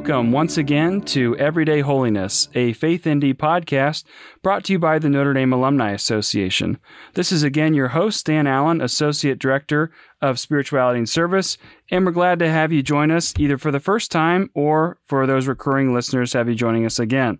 Welcome once again to Everyday Holiness, a Faith ND podcast brought to you by the Notre Dame Alumni Association. This is again your host, Dan Allen, Associate Director of Spirituality and Service, and we're glad to have you join us either for the first time or for those recurring listeners, have you joining us again.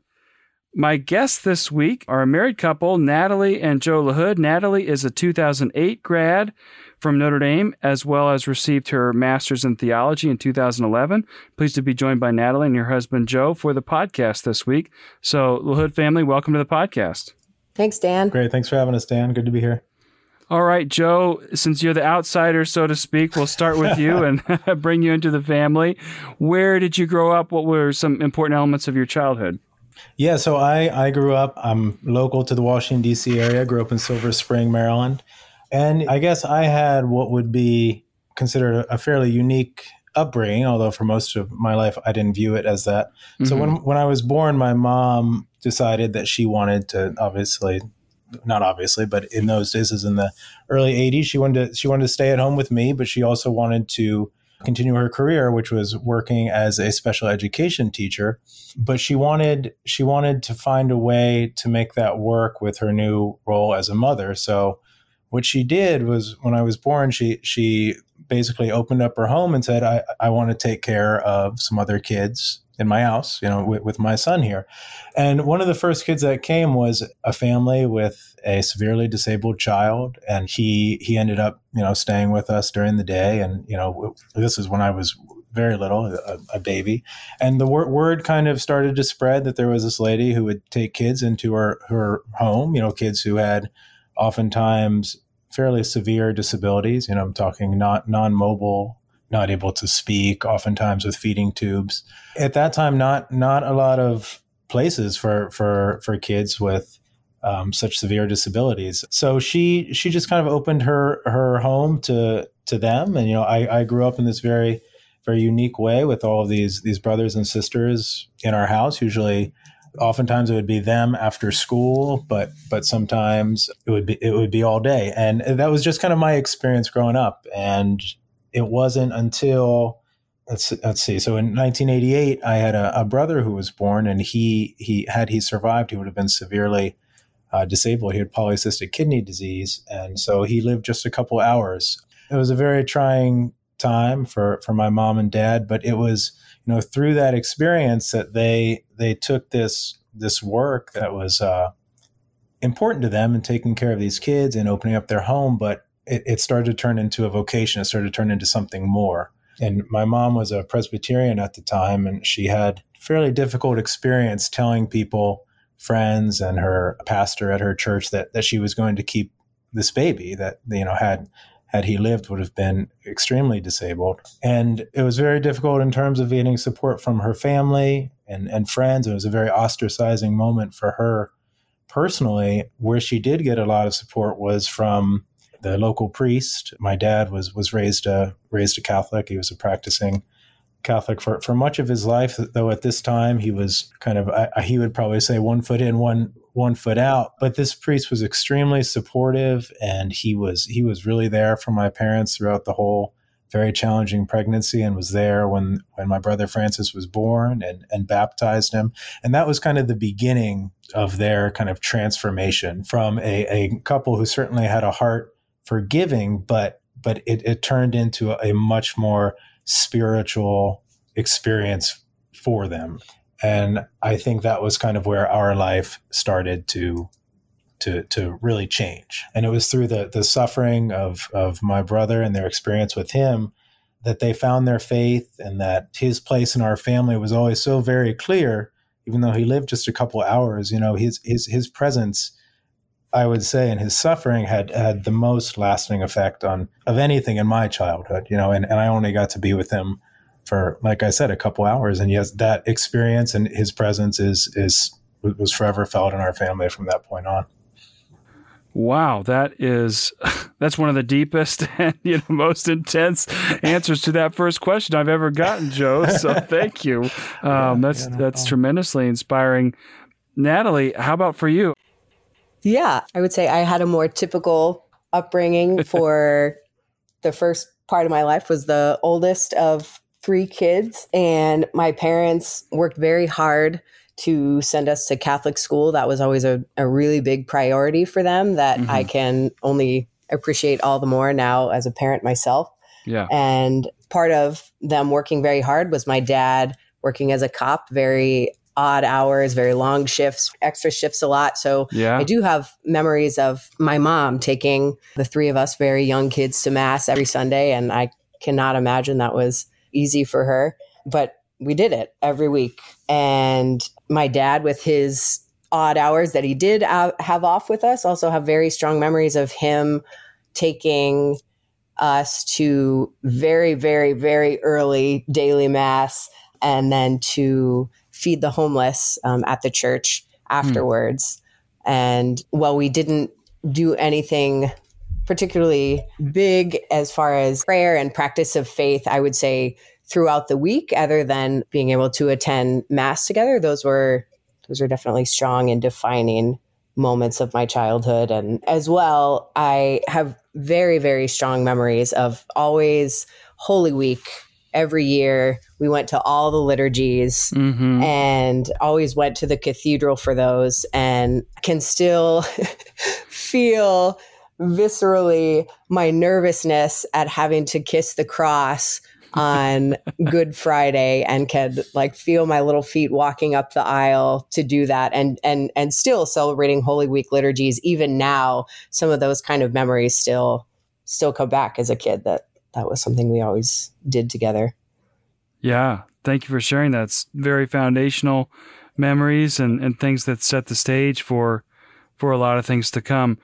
My guests this week are a married couple, Natalie and Joe LaHood. Natalie is a 2008 grad from Notre Dame, as well as received her master's in theology in 2011. Pleased to be joined by Natalie and your husband Joe for the podcast this week. So, LaHood family, welcome to the podcast. Thanks, Dan. Great. Thanks for having us, Dan. Good to be here. All right, Joe, since you're the outsider, so to speak, we'll start with you and bring you into the family. Where did you grow up? What were some important elements of your childhood? Yeah, so I, I grew up, I'm local to the Washington, D.C. area, grew up in Silver Spring, Maryland. And I guess I had what would be considered a fairly unique upbringing, although for most of my life I didn't view it as that. Mm-hmm. So when when I was born, my mom decided that she wanted to obviously not obviously, but in those days, as in the early '80s, she wanted to she wanted to stay at home with me, but she also wanted to continue her career, which was working as a special education teacher. But she wanted she wanted to find a way to make that work with her new role as a mother. So what she did was when I was born, she she basically opened up her home and said, I, I want to take care of some other kids in my house, you know, with, with, my son here. And one of the first kids that came was a family with a severely disabled child. And he, he ended up, you know, staying with us during the day. And, you know, this is when I was very little, a, a baby. And the word, word kind of started to spread that there was this lady who would take kids into her, her home, you know, kids who had oftentimes fairly severe disabilities. You know, I'm talking not non-mobile, not able to speak, oftentimes with feeding tubes. At that time, not not a lot of places for for for kids with um, such severe disabilities. So she she just kind of opened her her home to to them, and you know, I, I grew up in this very very unique way with all of these these brothers and sisters in our house. Usually, oftentimes it would be them after school but but sometimes it would be it would be all day. And that was just kind of my experience growing up. And it wasn't until let's let's see. So in 1988 i had a, a brother who was born and he he had he survived he would have been severely uh, disabled. He had polycystic kidney disease. And so he lived just a couple hours. It was a very trying time for for my mom and dad but it was you know through that experience that they they took this this work that was uh, important to them and taking care of these kids and opening up their home but it, it started to turn into a vocation. It started to turn into something more. And my mom was a presbyterian at the time and she had fairly difficult experience telling people friends and her pastor at her church that that she was going to keep this baby that you know had had he lived, would have been extremely disabled. And it was very difficult in terms of getting support from her family and, and friends. It was a very ostracizing moment for her personally. Where she did get a lot of support was from the local priest. My dad was was raised a raised a Catholic. He was a practicing Catholic for, for much of his life, though at this time he was kind of, I, he would probably say one foot in, one, one foot out. But this priest was extremely supportive and he was, he was really there for my parents throughout the whole very challenging pregnancy and was there when, when my brother Francis was born and, and baptized him. And that was kind of the beginning of their kind of transformation from a, a couple who certainly had a heart for giving, but, but it, it turned into a, a much more spiritual experience for them. And I think that was kind of where our life started to to to really change. And it was through the the suffering of of my brother and their experience with him that they found their faith and that his place in our family was always so very clear even though he lived just a couple hours you know his his his presence I would say, and his suffering had had the most lasting effect on of anything in my childhood. You know, and, and I only got to be with him for, like I said, a couple hours, and yes, that experience and his presence is is was forever felt in our family from that point on. Wow, that is that's one of the deepest and you know most intense answers to that first question I've ever gotten, Joe. So thank you. Um, yeah, that's yeah, no that's problem. tremendously inspiring. Natalie, how about for you? Yeah, I would say I had a more typical upbringing for the first part of my life was the oldest of three kids, and my parents worked very hard to send us to Catholic school. That was always a, a really big priority for them that mm-hmm. I can only appreciate all the more now as a parent myself. Yeah. And part of them working very hard was my dad working as a cop, very odd hours, very long shifts, extra shifts a lot. So yeah. I do have memories of my mom taking the three of us very young kids to mass every Sunday. And I cannot imagine that was easy for her. But we did it every week. And my dad, with his odd hours that he did have off with us, also have very strong memories of him taking us to very, very, very early daily mass and then to feed the homeless um, at the church afterwards. Mm. And while we didn't do anything particularly big as far as prayer and practice of faith, I would say throughout the week, other than being able to attend mass together, those were those were definitely strong and defining moments of my childhood. And as well, I have very, very strong memories of always Holy Week every year. We went to all the liturgies mm-hmm. and always went to the cathedral for those and can still feel viscerally my nervousness at having to kiss the cross on Good Friday and could like feel my little feet walking up the aisle to do that and and and still celebrating Holy Week liturgies even now some of those kind of memories still still come back as a kid that that was something we always did together. Yeah, thank you for sharing that. It's very foundational memories and and things that set the stage for for a lot of things to come.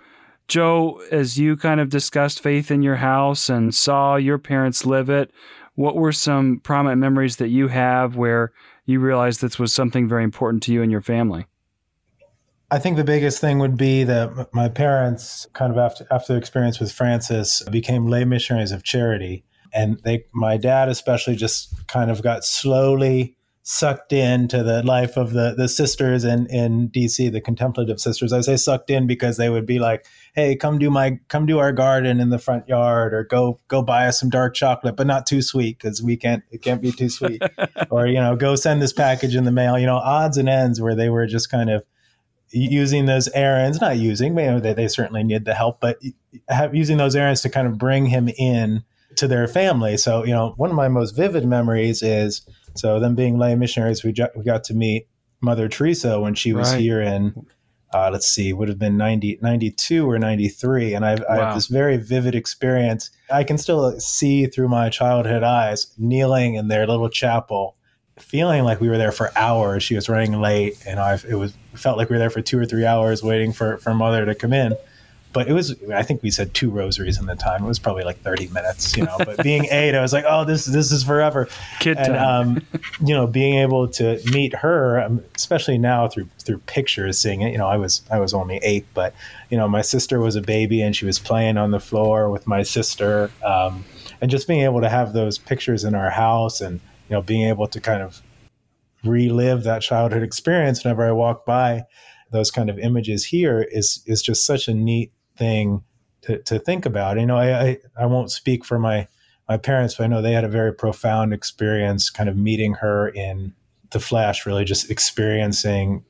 Joe, as you kind of discussed faith in your house and saw your parents live it, what were some prominent memories that you have where you realized this was something very important to you and your family? I think the biggest thing would be that my parents, kind of after after the experience with Francis, became lay missionaries of charity, and they, my dad especially, just kind of got slowly sucked into the life of the the sisters in in DC, the contemplative sisters. I say sucked in because they would be like, "Hey, come do my come do our garden in the front yard, or go go buy us some dark chocolate, but not too sweet because we can't it can't be too sweet, or you know, go send this package in the mail." You know, odds and ends where they were just kind of using those errands, not using, they, they certainly need the help, but have, using those errands to kind of bring him in to their family. So, you know, one of my most vivid memories is so them being lay missionaries, we, we got to meet Mother Teresa when she was right. here in, uh, let's see, would have been 90, 92 or 93. And I've, wow. I have this very vivid experience. I can still see through my childhood eyes kneeling in their little chapel, feeling like we were there for hours. She was running late and I, it was, felt like we were there for two or three hours waiting for, for mother to come in but it was I think we said two rosaries in the time. It was probably like 30 minutes, you know. But being eight, I was like, oh, this this is forever. Kid and um, you know, being able to meet her, um, especially now through through pictures, seeing it. You know, I was I was only eight, but you know, my sister was a baby and she was playing on the floor with my sister, um, and just being able to have those pictures in our house, and you know, being able to kind of relive that childhood experience whenever I walk by those kind of images here is is just such a neat thing to, to think about. You know, I, I, I won't speak for my, my parents, but I know they had a very profound experience kind of meeting her in the flesh, really just experiencing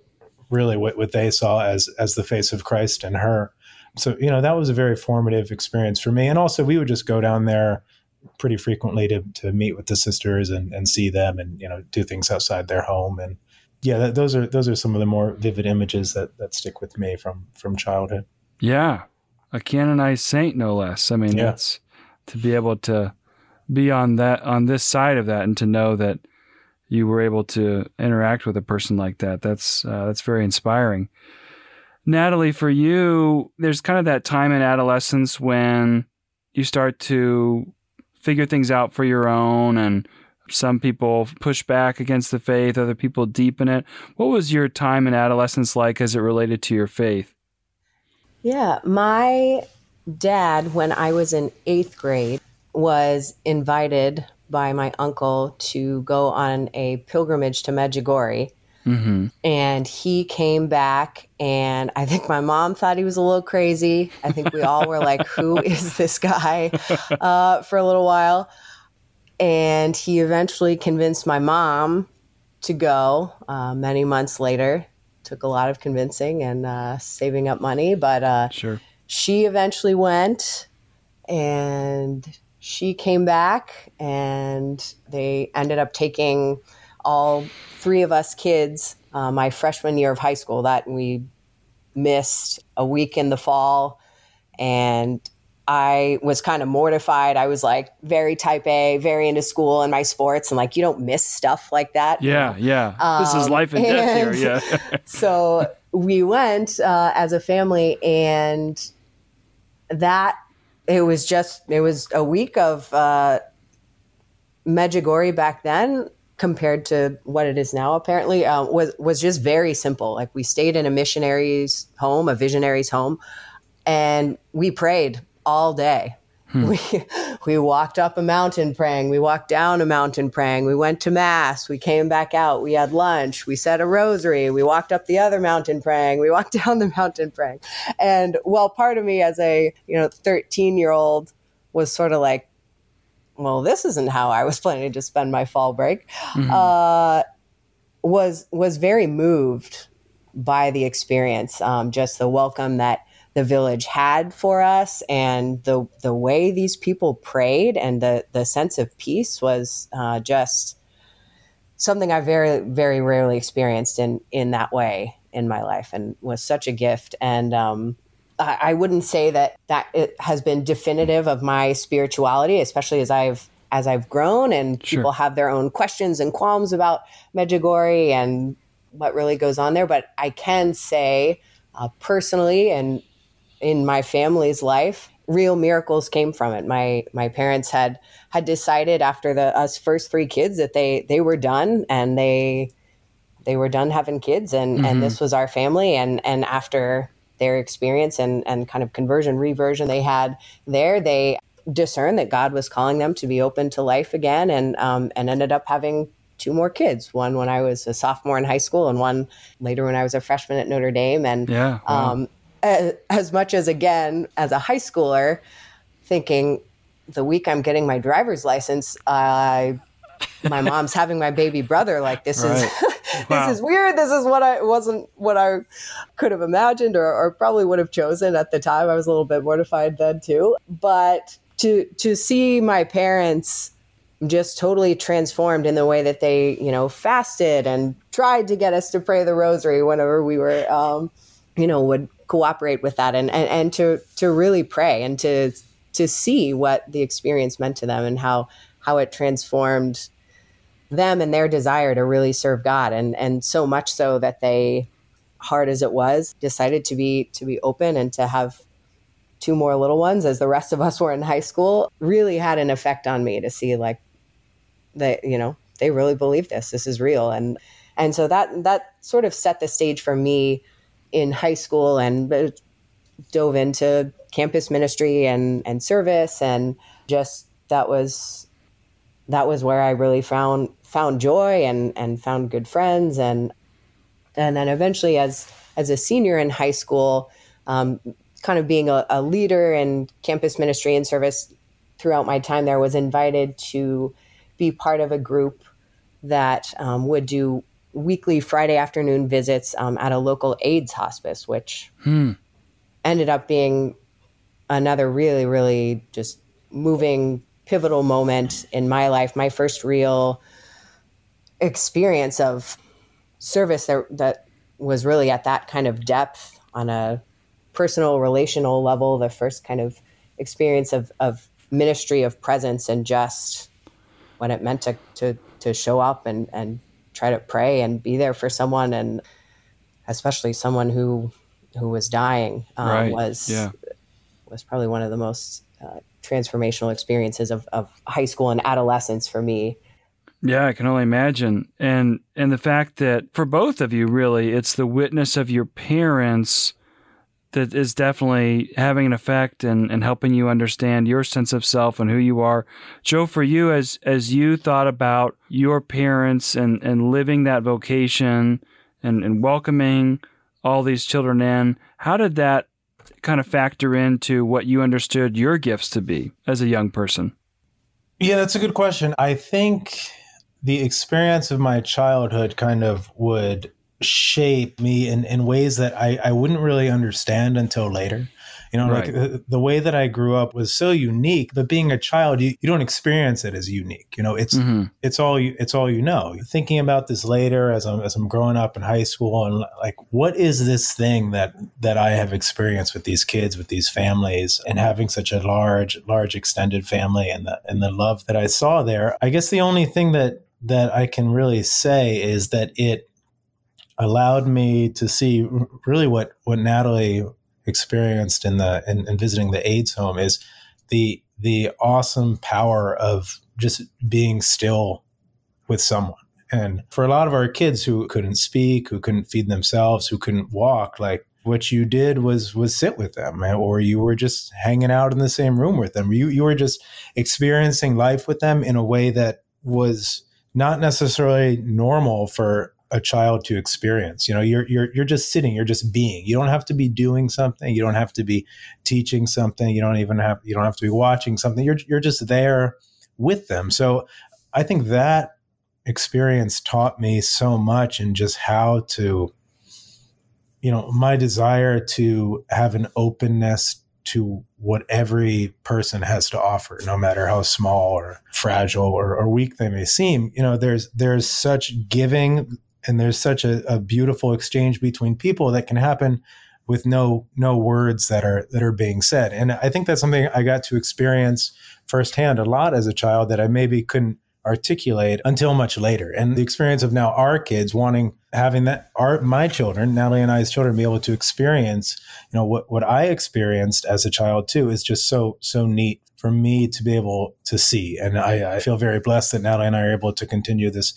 really what, what they saw as, as the face of Christ in her. So, you know, that was a very formative experience for me. And also we would just go down there pretty frequently to, to meet with the sisters and, and see them and, you know, do things outside their home. And yeah, that, those are, those are some of the more vivid images that, that stick with me from, from childhood. Yeah a canonized saint, no less. I mean, yeah. that's to be able to be on that on this side of that, and to know that you were able to interact with a person like that. That's uh, that's very inspiring. Natalie, for you, there's kind of that time in adolescence when you start to figure things out for your own and some people push back against the faith, other people deepen it. What was your time in adolescence like as it related to your faith? Yeah, my dad, when I was in eighth grade, was invited by my uncle to go on a pilgrimage to Medjugorje. Mm-hmm. And he came back, and I think my mom thought he was a little crazy. I think we all were like, Who is this guy uh, for a little while? And he eventually convinced my mom to go uh, many months later. Took a lot of convincing and uh, saving up money, but uh, Sure. she eventually went and she came back and they ended up taking all three of us kids uh, my freshman year of high school that we missed a week in the fall and I was kind of mortified. I was like very type A, very into school and my sports, and like you don't miss stuff like that. Yeah, yeah. this is Um, life and death and- here. Yeah. so we went uh, as a family and that it was just it was a week of uh, Medjugorje back then compared to what it is now apparently uh, was was just very simple like we stayed in a missionary's home a visionary's home and we prayed all day. We, we walked up a mountain praying. We walked down a mountain praying. We went to mass. We came back out. We had lunch. We said a rosary. We walked up the other mountain praying. We walked down the mountain praying. And well part of me as a you know 13 year old was sort of like well this isn't how i was planning to spend my fall break. Uh, was was very moved by the experience um, just the welcome that the village had for us and the the way these people prayed and the the sense of peace was uh, just something I very very rarely experienced in in that way in my life and was such a gift and um, I, I wouldn't say that that it has been definitive of my spirituality especially as I've as I've grown and Sure. people have their own questions and qualms about Medjugorje and what really goes on there but I can say uh, personally and in my family's life real miracles came from it my my parents had had decided after the us first three kids that they they were done and they they were done having kids and and this was our family and and after their experience and and kind of conversion reversion they had there they discerned that God was calling them to be open to life again and um and ended up having two more kids one when I was a sophomore in high school and one later when I was a freshman at Notre Dame and Yeah. wow. um, as, as much as again as a high schooler thinking the week i'm getting my driver's license i my mom's having my baby brother like this Right. is Wow. this is weird this is what i wasn't what i could have imagined or, or probably would have chosen at the time i was a little bit mortified then too but to to see my parents just totally transformed in the way that they, you know, fasted and tried to get us to pray the rosary whenever we were, um, you know, would cooperate with that and, and, and to, to really pray and to, to see what the experience meant to them and how, how it transformed them and their desire to really serve God. And, and so much so that they, hard as it was, decided to be, to be open and to have two more little ones as the rest of us were in high school really had an effect on me to see like they you know they really believe this this is real and and so that that sort of set the stage for me in high school and uh, dove into campus ministry and and service and just that was that was where I really found found joy and and found good friends. And and then eventually as as a senior in high school um, kind of being a, a leader in campus ministry and service throughout my time there was invited to be part of a group that um, would do weekly Friday afternoon visits um, at a local AIDS hospice, which Hmm. ended up being another really, really just moving, pivotal moment in my life. My first real experience of service that, that was really at that kind of depth on a personal, relational level. The first kind of experience of, of ministry, of presence, and just what it meant to, to, to show up and, and try to pray and be there for someone and especially someone who who was dying um, Right. was Yeah. was probably one of the most uh, transformational experiences of, of high school and adolescence for me. Yeah, I can only imagine. And and the fact that for both of you really it's the witness of your parents that is definitely having an effect and, and helping you understand your sense of self and who you are. Joe, for you as as you thought about your parents and, and living that vocation and, and welcoming all these children in, how did that kind of factor into what you understood your gifts to be as a young person? Yeah, that's a good question. I think the experience of my childhood kind of would shape me in, in ways that I, I wouldn't really understand until later. You know, right. like the, the, way that I grew up was so unique, but being a child, you, you don't experience it as unique. You know, it's mm-hmm. it's all you it's all you know. Thinking about this later as I'm as I'm growing up in high school and like what is this thing that that I have experienced with these kids, with these families, and having such a large, large extended family and the and the love that I saw there. I guess the only thing that that I can really say is that it allowed me to see really what what Natalie experienced in the in, in visiting the AIDS home is the the awesome power of just being still with someone. And for a lot of our kids who couldn't speak, who couldn't feed themselves, who couldn't walk, like what you did was was sit with them eh, or you were just hanging out in the same room with them. You you were just experiencing life with them in a way that was not necessarily normal for a child to experience. You know, you're you're you're just sitting, you're just being. You don't have to be doing something. You don't have to be teaching something. You don't even have you don't have to be watching something. You're you're just there with them. So I think that experience taught me so much in just how to you know, my desire to have an openness to what every person has to offer, no matter how small or fragile or, or, weak they may seem. You know, there's there's such giving and there's such a, a beautiful exchange between people that can happen with no no words that are that are being said. And I think that's something I got to experience firsthand a lot as a child that I maybe couldn't articulate until much later. And the experience of now our kids wanting having that our my children, Natalie and I's children, be able to experience, you know, what what I experienced as a child too is just so so neat for me to be able to see. And I, I feel very blessed that Natalie and I are able to continue this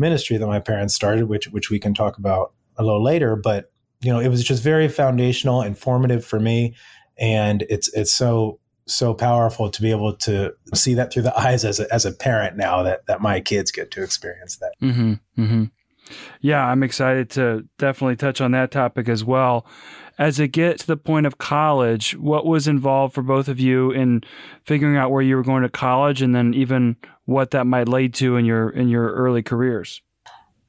ministry that my parents started, which which we can talk about a little later. But you know, it was just very foundational, and informative for me, and it's it's so so powerful to be able to see that through the eyes as a, as a parent now that that my kids get to experience that. Mm-hmm, mm-hmm. Yeah, I'm excited to definitely touch on that topic as well. As it gets to the point of college, what was involved for both of you in figuring out where you were going to college, and then even what that might lead to in your in your early careers?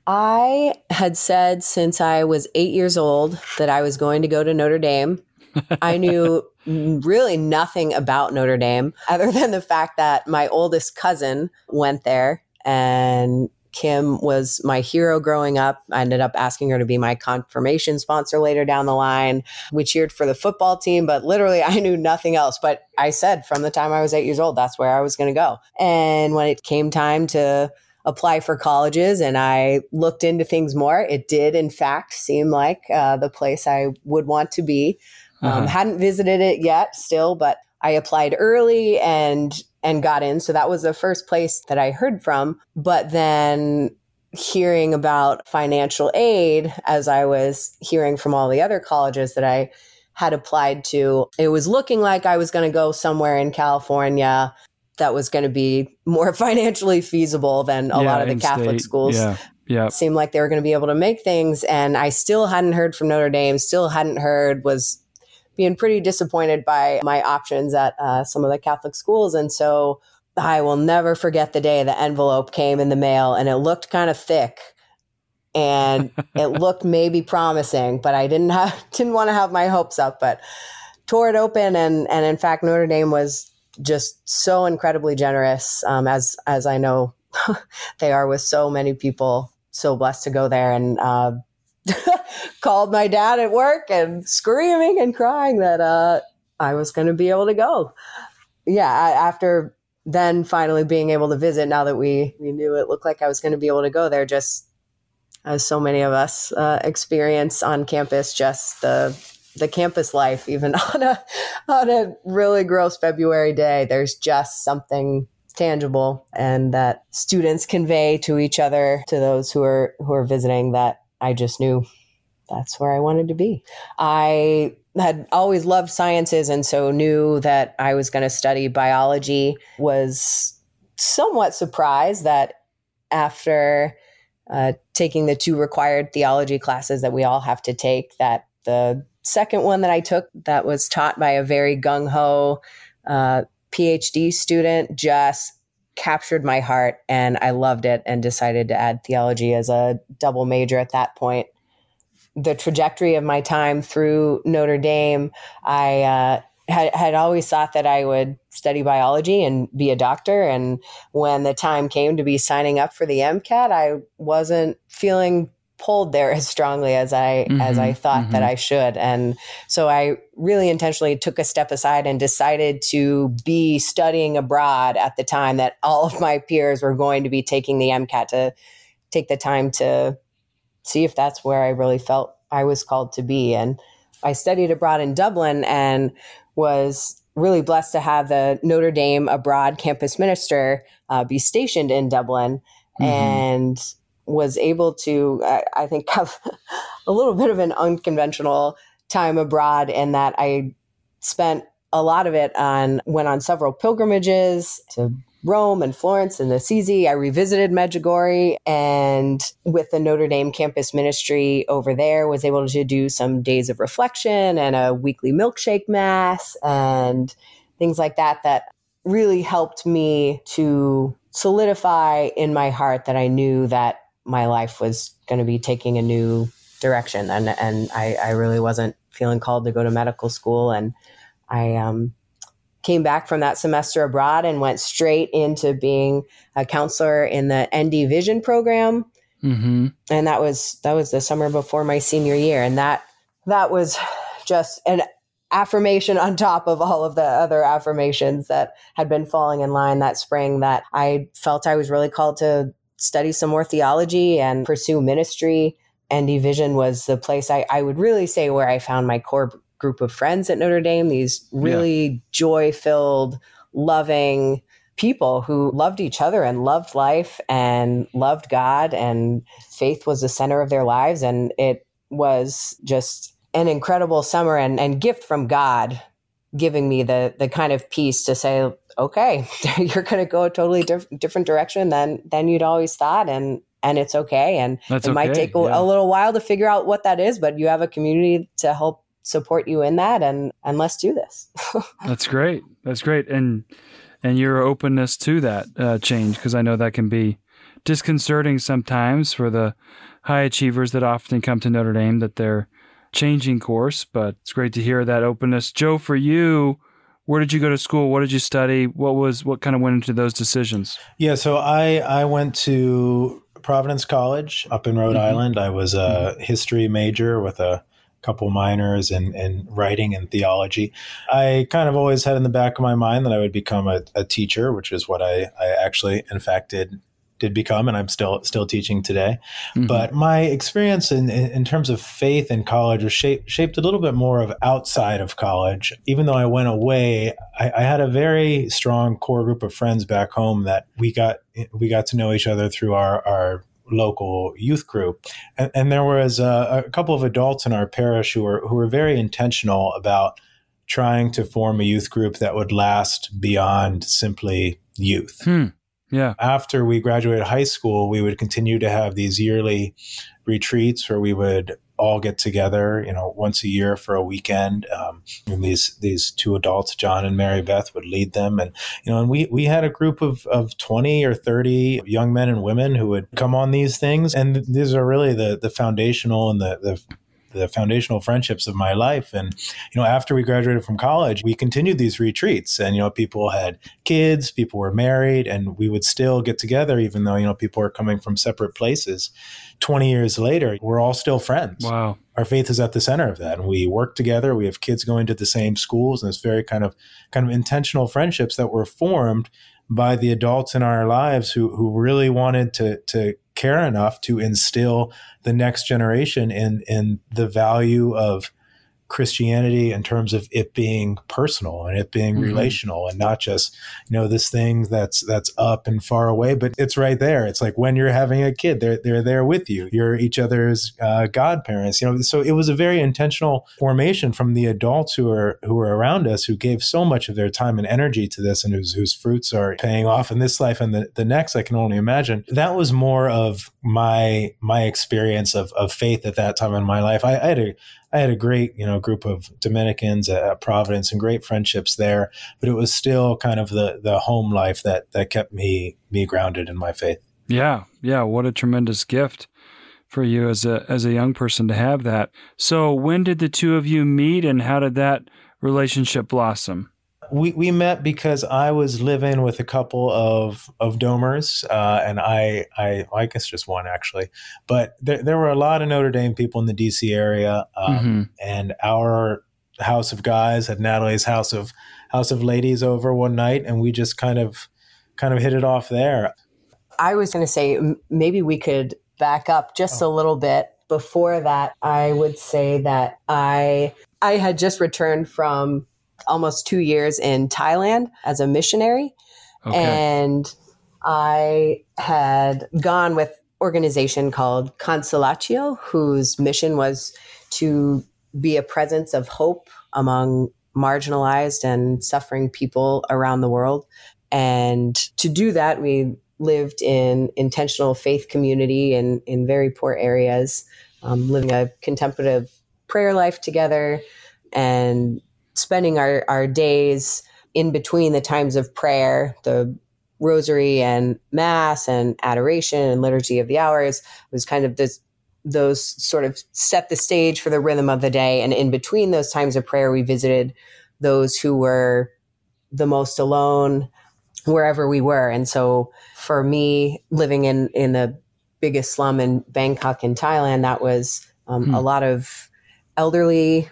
I had said since I was eight years old that I was going to go to Notre Dame. I knew really nothing about Notre Dame other than the fact that my oldest cousin went there and Kim was my hero growing up. I ended up asking her to be my confirmation sponsor later down the line. We cheered for the football team, but literally I knew nothing else. But I said from the time I was eight years old, that's where I was going to go. And when it came time to apply for colleges and I looked into things more, it did, in fact, seem like uh, the place I would want to be. Um, uh-huh. Hadn't visited it yet still, but I applied early and and got in. So that was the first place that I heard from. But then hearing about financial aid as I was hearing from all the other colleges that I had applied to, it was looking like I was going to go somewhere in California that was going to be more financially feasible than a yeah, lot of the Catholic schools. Yeah. Yeah. Seemed like they were going to be able to make things. And I still hadn't heard from Notre Dame, still hadn't heard, was being pretty disappointed by my options at uh, some of the Catholic schools. And so I will never forget the day the envelope came in the mail and it looked kind of thick and it looked maybe promising, but I didn't have, didn't want to have my hopes up, but tore it open. And, and in fact, Notre Dame was just so incredibly generous. Um, as, as I know they are with so many people, so blessed to go there and, uh, called my dad at work and screaming and crying that uh, I was going to be able to go. Yeah, I, after then finally being able to visit, now that we, we knew it looked like I was going to be able to go there, just as so many of us uh, experience on campus, just the the campus life, even on a on a really gross February day, there's just something tangible and that students convey to each other to those who are who are visiting that I just knew that's where I wanted to be. I had always loved sciences and so knew that I was going to study biology. Was somewhat surprised that after uh, taking the two required theology classes that we all have to take, that the second one that I took that was taught by a very gung ho uh, PhD student just captured my heart and I loved it and decided to add theology as a double major at that point. The trajectory of my time through Notre Dame, I uh, had, had always thought that I would study biology and be a doctor. And when the time came to be signing up for the MCAT, I wasn't feeling pulled there as strongly as I mm-hmm, as I thought mm-hmm. that I should. And so I really intentionally took a step aside and decided to be studying abroad at the time that all of my peers were going to be taking the MCAT to take the time to see if that's where I really felt I was called to be. And I studied abroad in Dublin and was really blessed to have the Notre Dame abroad campus minister uh, be stationed in Dublin. Mm-hmm. And was able to, I, I think, have a little bit of an unconventional time abroad in that I spent a lot of it on went on several pilgrimages to Rome and Florence and Assisi. I revisited Medjugorje and with the Notre Dame campus ministry over there was able to do some days of reflection and a weekly milkshake mass and things like that that really helped me to solidify in my heart that I knew that my life was going to be taking a new direction and and I, I really wasn't feeling called to go to medical school and I um, came back from that semester abroad and went straight into being a counselor in the ND Vision program mm-hmm. and that was that was the summer before my senior year and that that was just an affirmation on top of all of the other affirmations that had been falling in line that spring that I felt I was really called to study some more theology and pursue ministry. ND Vision was the place I, I would really say where I found my core group of friends at Notre Dame, these really yeah. joy filled, loving people who loved each other and loved life and loved God, and faith was the center of their lives. And it was just an incredible summer and, and gift from God giving me the the kind of peace to say okay, you're going to go a totally diff- different direction than than you'd always thought, and and it's okay. And That's it okay. might take a, yeah. a little while to figure out what that is, but you have a community to help support you in that, and and let's do this. That's great. That's great, and and your openness to that uh, change because I know that can be disconcerting sometimes for the high achievers that often come to Notre Dame that they're changing course, but it's great to hear that openness. Joe, for you, where did you go to school? What did you study? What was what kind of went into those decisions? Yeah, so I I went to Providence College up in Rhode mm-hmm. Island. I was a mm-hmm. history major with a couple minors in, in writing and theology. I kind of always had in the back of my mind that I would become a, a teacher, which is what I, I actually, in fact, did did become, and I'm still still teaching today. Mm-hmm. But my experience in, in, terms of faith in college was shaped shaped a little bit more of outside of college. Even though I went away, I, I, had a very strong core group of friends back home that we got we got to know each other through our our local youth group, and, and there was a, a couple of adults in our parish who were who were very intentional about trying to form a youth group that would last beyond simply youth. Hmm. Yeah. After we graduated high school, we would continue to have these yearly retreats where we would all get together, you know, once a year for a weekend. Um, and these these two adults, John and Mary Beth, would lead them, and you know, and we we had a group of of twenty or thirty young men and women who would come on these things, and these are really the the foundational and the the the foundational friendships of my life. And, you know, after we graduated from college, we continued these retreats and, you know, people had kids, people were married, and we would still get together, even though, you know, people are coming from separate places. 20 years later, we're all still friends. Wow. Our faith is at the center of that. And we work together. We have kids going to the same schools. And it's very kind of, kind of intentional friendships that were formed by the adults in our lives who, who really wanted to, to care enough to instill the next generation in in the value of Christianity in terms of it being personal and it being mm-hmm. relational and not just you know this thing that's that's up and far away, but it's right there. It's like when you're having a kid, they're they're there with you. You're each other's uh, godparents. You know, so it was a very intentional formation from the adults who are who are around us who gave so much of their time and energy to this and whose whose fruits are paying off in this life and the, the next. I can only imagine. That was more of my my experience of of faith at that time in my life. I, I had a I had a great, you know, group of Dominicans uh, at Providence and great friendships there. But it was still kind of the the home life that that kept me me grounded in my faith. Yeah, yeah. What a tremendous gift for you as a as a young person to have that. So when did the two of you meet, and how did that relationship blossom? We, we met because I was living with a couple of of domers, uh, and I, I I guess just one actually, but there, there were a lot of Notre Dame people in the DC area, um, mm-hmm. and our house of guys had Natalie's house of house of ladies over one night, and we just kind of kind of hit it off there. I was going to say maybe we could back up just oh. a little bit. Before that, I would say that I I had just returned from almost two years in Thailand as a missionary. Okay. And I had gone with organization called Consolatio, whose mission was to be a presence of hope among marginalized and suffering people around the world. And to do that, we lived in intentional faith community in, in very poor areas, um, living a contemplative prayer life together and spending our, our days in between the times of prayer, the rosary and mass and adoration and liturgy of the hours was kind of this those sort of set the stage for the rhythm of the day and in between those times of prayer we visited those who were the most alone wherever we were and so for me living in in the biggest slum in bangkok in thailand that was um, hmm. a lot of elderly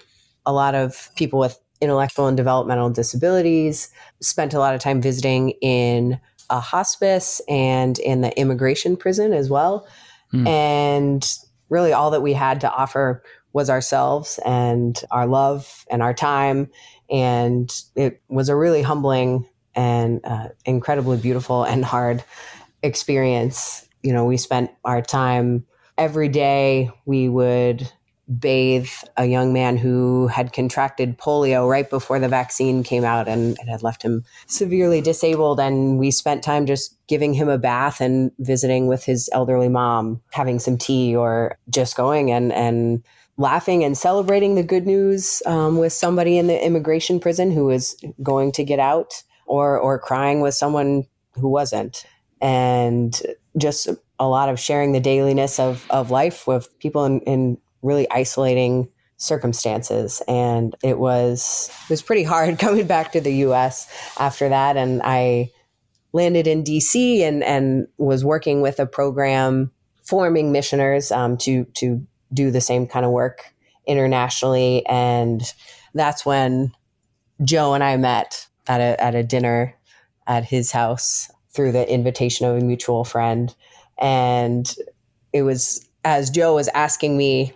a lot of people with intellectual and developmental disabilities, spent a lot of time visiting in a hospice and in the immigration prison as well. Mm. And really, all that we had to offer was ourselves and our love and our time. And it was a really humbling and uh, incredibly beautiful and hard experience. You know, we spent our time every day, we would bathe a young man who had contracted polio right before the vaccine came out and it had left him severely disabled. And we spent time just giving him a bath and visiting with his elderly mom, having some tea or just going and, and laughing and celebrating the good news um, with somebody in the immigration prison who was going to get out or, or crying with someone who wasn't. And just a lot of sharing the dailiness of, of life with people in, in really isolating circumstances. And it was it was pretty hard coming back to the US after that. And I landed in DC and and was working with a program forming missioners um, to to do the same kind of work internationally. And that's when Joe and I met at a at a dinner at his house through the invitation of a mutual friend. And it was as Joe was asking me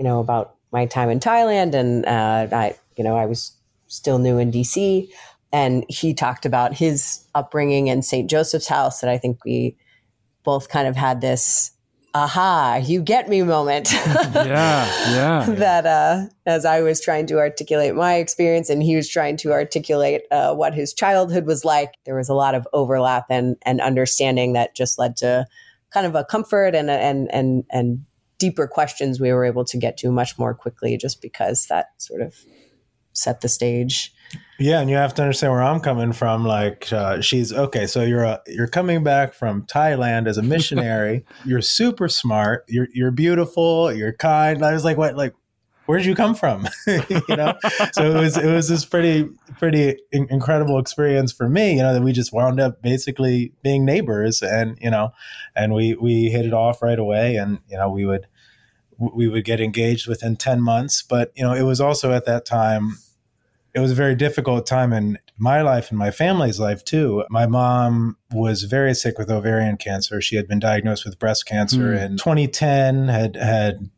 you know, about my time in Thailand, and uh, I, you know, I was still new in DC, and he talked about his upbringing in St. Joseph's House, and I think we both kind of had this aha you get me moment yeah yeah that uh as i was trying to articulate my experience and he was trying to articulate uh, what his childhood was like there was a lot of overlap and and understanding that just led to kind of a comfort and and and and deeper questions we were able to get to much more quickly just because that sort of set the stage. Yeah, and you have to understand where I'm coming from. Like, uh, she's okay. So you're a, you're coming back from Thailand as a missionary. you're super smart. You're you're beautiful. You're kind. I was like, what? Like, where'd you come from? you know. so it was it was this pretty pretty in- incredible experience for me. You know that we just wound up basically being neighbors, and you know, and we we hit it off right away, and you know we would we would get engaged within 10 months. But, you know, it was also at that time, it was a very difficult time in my life and my family's life too. My mom was very sick with ovarian cancer. She had been diagnosed with breast cancer mm. in 2010, had, had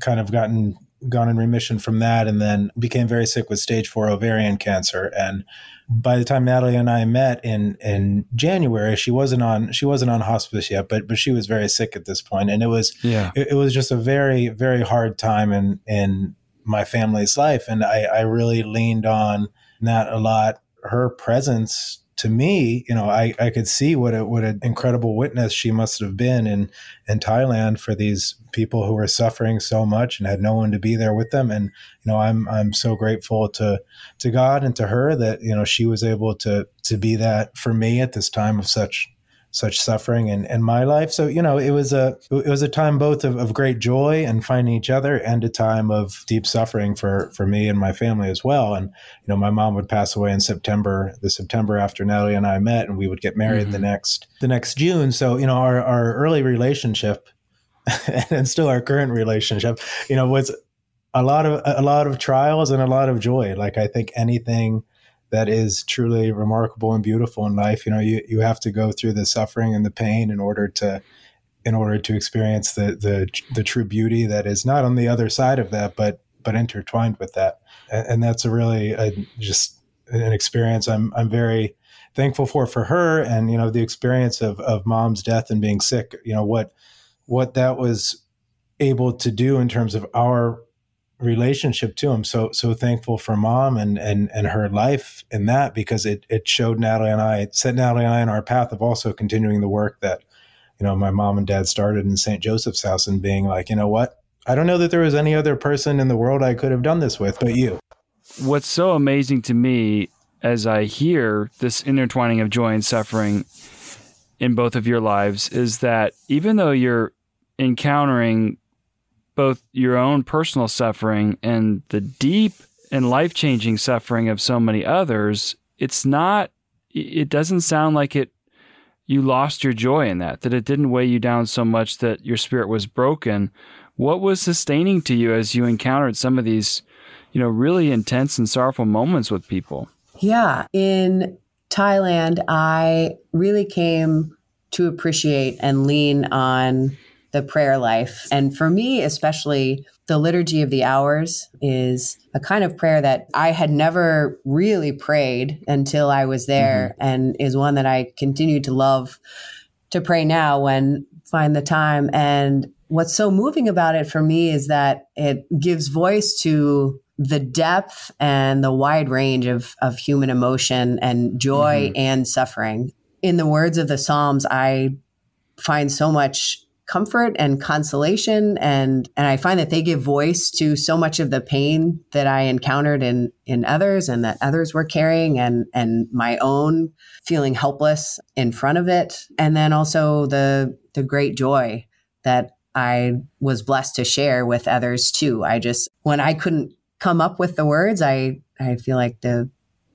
kind of gotten gone in remission from that and then became very sick with stage four ovarian cancer. And by the time Natalie and I met in in January, she wasn't on she wasn't on hospice yet, but but she was very sick at this point, and it was yeah it, it was just a very very hard time in in my family's life, and I I really leaned on that a lot. Her presence to me, you know, I, I could see what a, what an incredible witness she must have been in in Thailand for these people who were suffering so much and had no one to be there with them. And you know, I'm I'm so grateful to to God and to her that you know she was able to to be that for me at this time of such such suffering in, in my life. So, you know, it was a it was a time both of, of great joy and finding each other and a time of deep suffering for for me and my family as well. And, you know, my mom would pass away in September, the September after Natalie and I met, and we would get married mm-hmm. the next the next June. So, you know, our, our early relationship and still our current relationship, you know, was a lot of a lot of trials and a lot of joy. Like I think anything that is truly remarkable and beautiful in life. You know, you, you have to go through the suffering and the pain in order to in order to experience the the the true beauty that is not on the other side of that, but but intertwined with that. And, and that's a really a, just an experience I'm I'm very thankful for for her and you know the experience of of mom's death and being sick you know what what that was able to do in terms of our relationship to him. So so thankful for mom and and and her life in that because it it showed Natalie and I it set Natalie and I on our path of also continuing the work that you know my mom and dad started in St. Joseph's house and being like, you know what? I don't know that there was any other person in the world I could have done this with but you. What's so amazing to me as I hear this intertwining of joy and suffering in both of your lives is that even though you're encountering both your own personal suffering and the deep and life changing suffering of so many others, it's not, it doesn't sound like it, you lost your joy in that, that it didn't weigh you down so much that your spirit was broken. What was sustaining to you as you encountered some of these, you know, really intense and sorrowful moments with people? Yeah. In Thailand, I really came to appreciate and lean on the prayer life. And for me, especially, the Liturgy of the Hours is a kind of prayer that I had never really prayed until I was there, mm-hmm. and is one that I continue to love to pray now when find the time. And what's so moving about it for me is that it gives voice to the depth and the wide range of, of human emotion and joy mm-hmm. and suffering. In the words of the Psalms, I find so much comfort and consolation and and I find that they give voice to so much of the pain that I encountered in in others and that others were carrying and and my own feeling helpless in front of it and then also the the great joy that I was blessed to share with others too. I just when I couldn't come up with the words, I I feel like the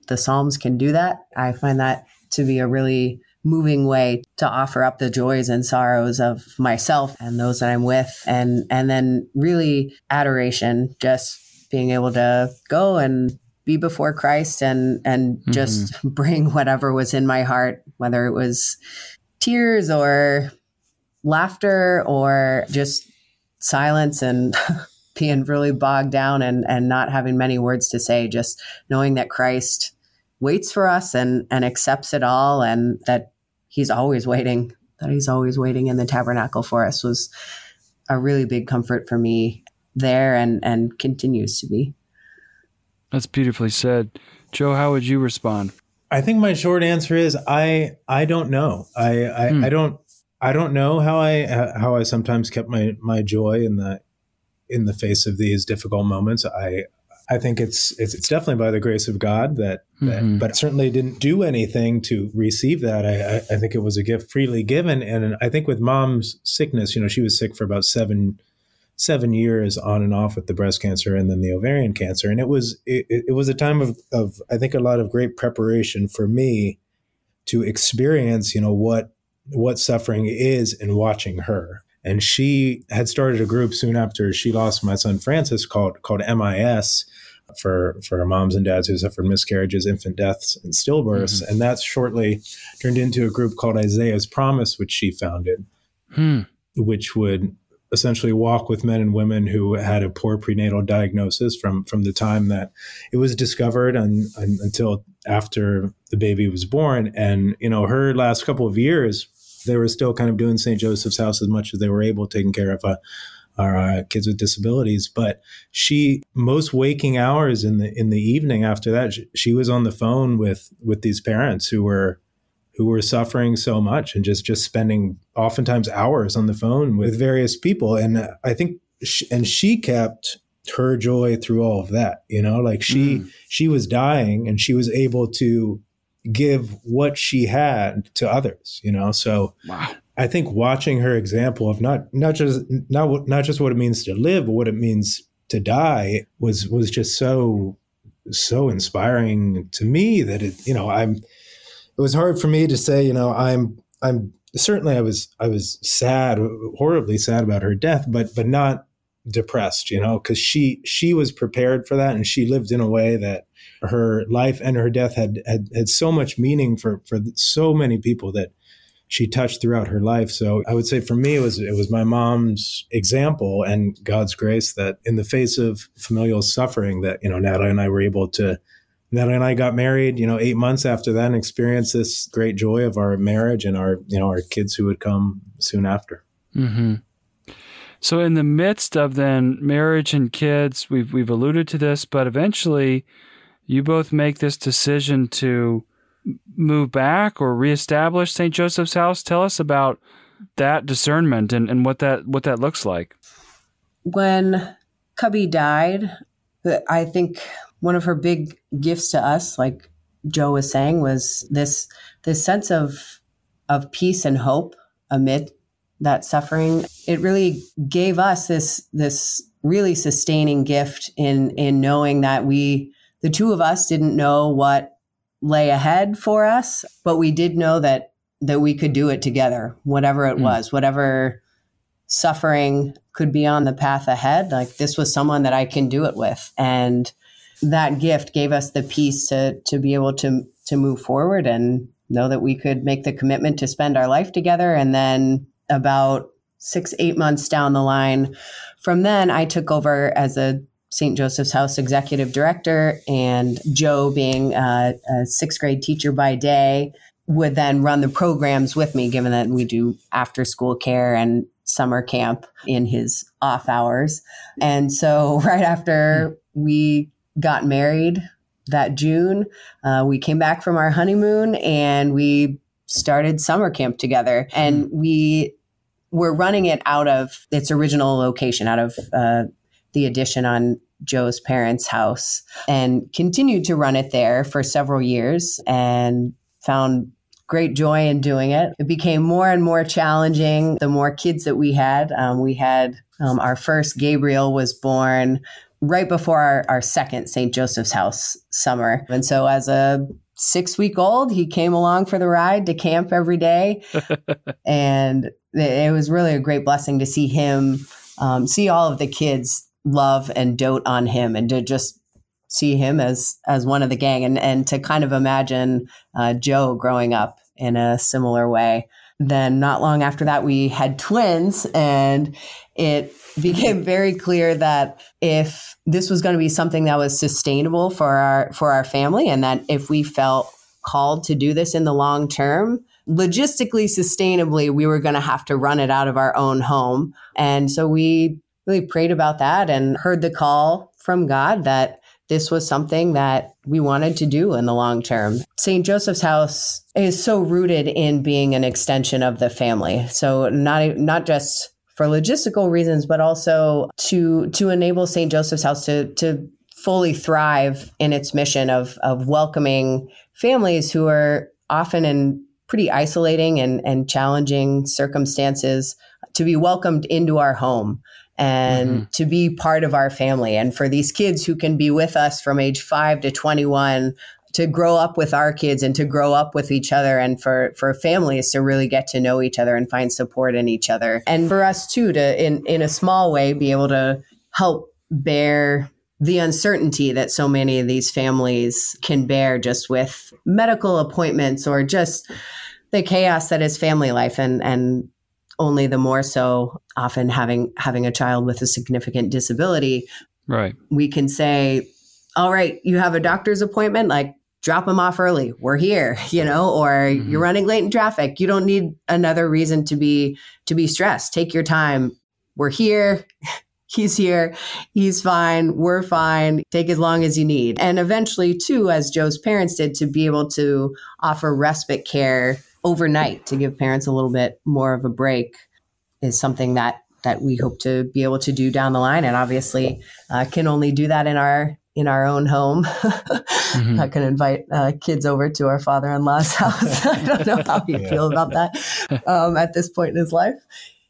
the psalms can do that. I find that to be a really moving way to offer up the joys and sorrows of myself and those that I'm with and and then really adoration just being able to go and be before Christ and and mm-hmm. just bring whatever was in my heart whether it was tears or laughter or just silence and being really bogged down and and not having many words to say just knowing that Christ waits for us and and accepts it all and that he's always waiting that he's always waiting in the tabernacle for us was a really big comfort for me there and and continues to be. That's beautifully said. Joe how would you respond? I think my short answer is i i don't know. I i, hmm. I don't i don't know how i how i sometimes kept my my joy in the in the face of these difficult moments. I I think it's, it's, it's definitely by the grace of God that, that mm-hmm. but certainly didn't do anything to receive that. I, I, I think it was a gift freely given, and I think with mom's sickness, you know, she was sick for about seven seven years on and off with the breast cancer and then the ovarian cancer, and it was it, it was a time of of I think a lot of great preparation for me to experience, you know, what what suffering is in watching her and she had started a group soon after she lost my son Francis called called MIS for for moms and dads who suffered miscarriages, infant deaths, and stillbirths, mm-hmm. and that shortly turned into a group called Isaiah's Promise, which she founded, hmm. which would essentially walk with men and women who had a poor prenatal diagnosis from from the time that it was discovered and, and until after the baby was born and you know her last couple of years they were still kind of doing St. Joseph's House as much as they were able, taking care of a, our uh, kids with disabilities. But she most waking hours in the in the evening after that, she, she was on the phone with with these parents who were who were suffering so much and just just spending oftentimes hours on the phone with various people. And I think she, and she kept her joy through all of that. You know, like she mm. she was dying and she was able to give what she had to others. You know, so wow. I think watching her example of not not just not not just what it means to live, but what it means to die was was just so so inspiring to me that it you know I'm it was hard for me to say you know I'm I'm certainly I was I was sad horribly sad about her death but but not depressed you know because she she was prepared for that and she lived in a way that her life and her death had had, had so much meaning for for so many people that she touched throughout her life. So I would say for me, it was it was my mom's example and God's grace that in the face of familial suffering, that you know Natalie and I were able to. Natalie and I got married, you know, eight months after that, and experienced this great joy of our marriage and our, you know, our kids who would come soon after. Mm-hmm. So, in the midst of then marriage and kids, we've we've alluded to this, but eventually, you both make this decision to move back or reestablish St. Joseph's House? Tell us about that discernment and, and what that what that looks like. When Cubby died, I think one of her big gifts to us, like Joe was saying, was this this sense of of peace and hope amid that suffering. It really gave us this this really sustaining gift in in knowing that we the two of us didn't know what lay ahead for us, but we did know that that we could do it together, whatever it mm. was, whatever suffering could be on the path ahead. Like this was someone that I can do it with, and that gift gave us the peace to to be able to to move forward and know that we could make the commitment to spend our life together. And then about six eight months down the line, from then I took over as a St. Joseph's House executive director, and Joe, being a, a, sixth grade teacher by day, would then run the programs with me, given that we do after school care and summer camp in his off hours. And so, right after we got married that June, uh, we came back from our honeymoon and we started summer camp together. And we were running it out of its original location, out of uh, the addition on Joe's parents' house and continued to run it there for several years and found great joy in doing it. It became more and more challenging the more kids that we had. Um, we had um, our first Gabriel was born right before our, our second St. Joseph's House summer. And so as a six week old, he came along for the ride to camp every day. and it was really a great blessing to see him, um, see all of the kids love and dote on him and to just see him as as one of the gang and and to kind of imagine uh, Joe growing up in a similar way. Then not long after that we had twins and it became very clear that if this was going to be something that was sustainable for our for our family and that if we felt called to do this in the long term logistically sustainably we were going to have to run it out of our own home and so we really prayed about that and heard the call from God that this was something that we wanted to do in the long term. St. Joseph's House is so rooted in being an extension of the family. So not not just for logistical reasons, but also to to enable St. Joseph's House to to fully thrive in its mission of of welcoming families who are often in pretty isolating and, and challenging circumstances to be welcomed into our home and mm-hmm. to be part of our family. And for these kids who can be with us from age five to 21, to grow up with our kids and to grow up with each other and for for families to really get to know each other and find support in each other and for us too to in in a small way be able to help bear the uncertainty that so many of these families can bear just with medical appointments or just the chaos that is family life and and only the more so often having having a child with a significant disability right we can say all right you have a doctor's appointment like drop them off early we're here you know or mm-hmm. you're running late in traffic you don't need another reason to be to be stressed take your time we're here. He's here. He's fine. We're fine. Take as long as you need. And eventually, too, as Joe's parents did, to be able to offer respite care overnight to give parents a little bit more of a break is something that that we hope to be able to do down the line and obviously uh, can only do that in our in our own home. mm-hmm. I can invite uh, kids over to our father-in-law's house. I don't know how he yeah. feel about that um, at this point in his life.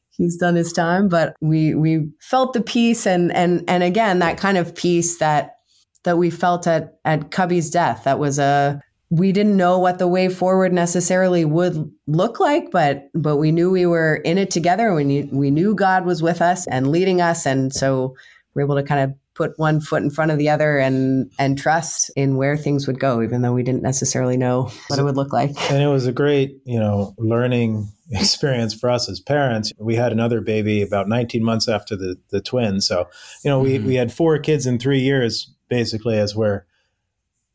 He's done his time, but we we felt the peace and and and again that kind of peace that that we felt at at Cubby's death. That was a we didn't know what the way forward necessarily would look like, but but we knew we were in it together. We knew, we knew God was with us and leading us, and so we're able to kind of put one foot in front of the other and and trust in where things would go, even though we didn't necessarily know what it would look like. And it was a great, you know, learning experience for us as parents. We had another baby about 19 months after the the twins, so you know, we mm-hmm. we had four kids in three years, basically, as we're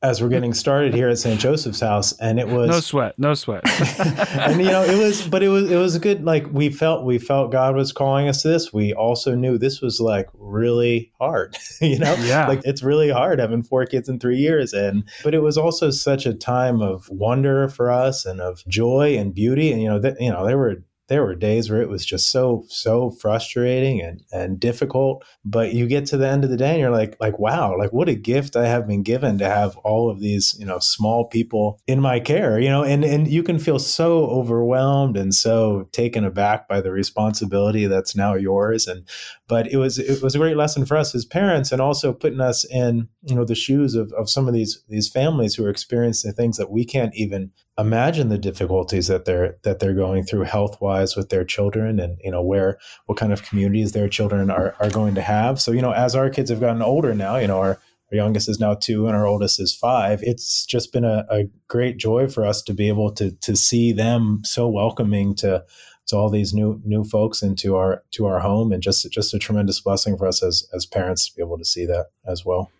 as we're getting started here at St. Joseph's House, and it was no sweat, no sweat. and you know, it was, but it was, it was a good. Like we felt, we felt God was calling us to this. We also knew this was like really hard. you know, yeah, like it's really hard having four kids in three years, and but it was also such a time of wonder for us and of joy and beauty. And you know, that you know, there were there were days where it was just so so frustrating and and difficult but you get to the end of the day and you're like like wow like what a gift i have been given to have all of these you know small people in my care you know and and you can feel so overwhelmed and so taken aback by the responsibility that's now yours and but it was it was a great lesson for us as parents and also putting us in you know the shoes of, of some of these these families who are experiencing things that we can't even imagine the difficulties that they're that they're going through health wise with their children and you know where what kind of communities their children are, are going to have. So you know as our kids have gotten older now you know our our youngest is now two and our oldest is five it's just been a, a great joy for us to be able to to see them so welcoming to to all these new new folks into our to our home and just just a tremendous blessing for us as as parents to be able to see that as well.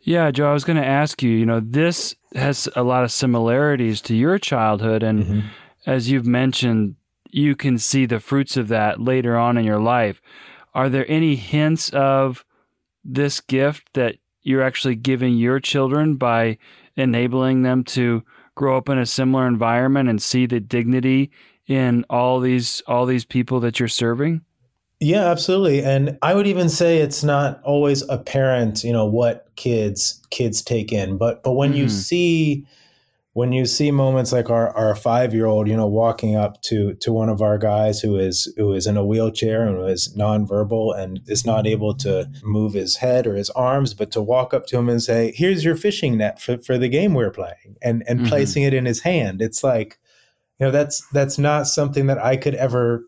Yeah, Joe, I was going to ask you, you know, this has a lot of similarities to your childhood. And mm-hmm. as you've mentioned, you can see the fruits of that later on in your life. Are there any hints of this gift that you're actually giving your children by enabling them to grow up in a similar environment and see the dignity in all these all these people that you're serving? Yeah, absolutely. And I would even say it's not always apparent, you know, what kids kids take in. But but when mm. you mm-hmm. see when you see moments like our, our five year old, you know, walking up to to one of our guys who is who is in a wheelchair and is nonverbal and is not able to move his head or his arms, but to walk up to him and say, Here's your fishing net for, for the game we're playing and, and mm-hmm. placing it in his hand. It's like, you know, that's that's not something that I could ever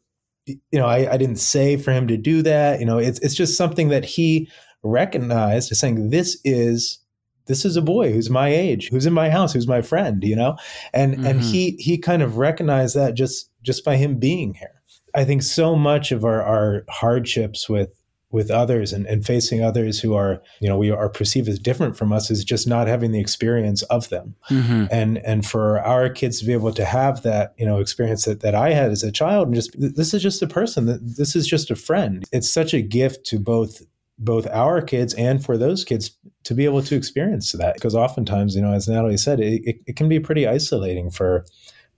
you know, I, I didn't say for him to do that. You know, it's it's just something that he recognized as saying, this is this is a boy who's my age, who's in my house, who's my friend, you know? And mm-hmm. and he he kind of recognized that just just by him being here. I think so much of our, our hardships with with others and, and facing others who are you know we are perceived as different from us is just not having the experience of them. Mm-hmm. and and for our kids to be able to have that you know experience that, that i had as a child and just this is just a person this is just a friend. It's such a gift to both both our kids and for those kids to be able to experience that. Because oftentimes you know as natalie said it, it, it can be pretty isolating for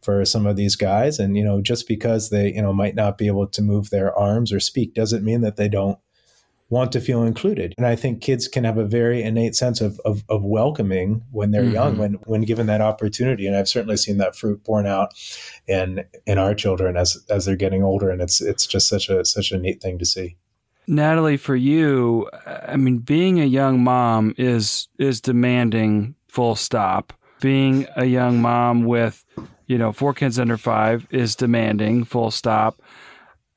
for some of these guys. And you know just because they you know might not be able to move their arms or speak doesn't mean that they don't want to feel included. And I think kids can have a very innate sense of, of, of welcoming when they're mm-hmm. young, when, when given that opportunity. And I've certainly seen that fruit borne out in, in our children as, as they're getting older. And it's, it's just such a, such a neat thing to see. Natalie, for you, I mean, being a young mom is, is demanding full stop. Being a young mom with, you know, four kids under five is demanding full stop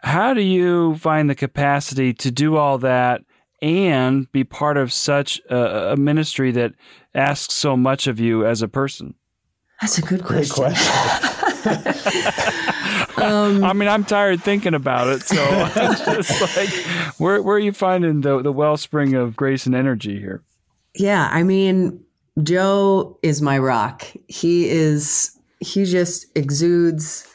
how do you find the capacity to do all that and be part of such a, a ministry that asks so much of you as a person? That's a good question. Great question. um, I mean, I'm tired thinking about it, so just like, where where are you finding the the wellspring of grace and energy here? Yeah, I mean, Joe is my rock. He is he just exudes